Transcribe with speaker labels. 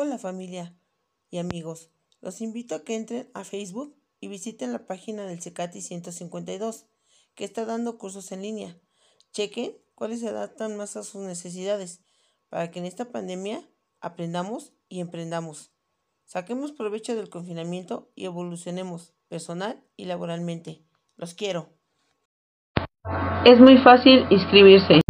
Speaker 1: Hola familia y amigos, los invito a que entren a Facebook y visiten la página del CECATI 152, que está dando cursos en línea. Chequen cuáles se adaptan más a sus necesidades, para que en esta pandemia aprendamos y emprendamos. Saquemos provecho del confinamiento y evolucionemos personal y laboralmente. Los quiero.
Speaker 2: Es muy fácil inscribirse.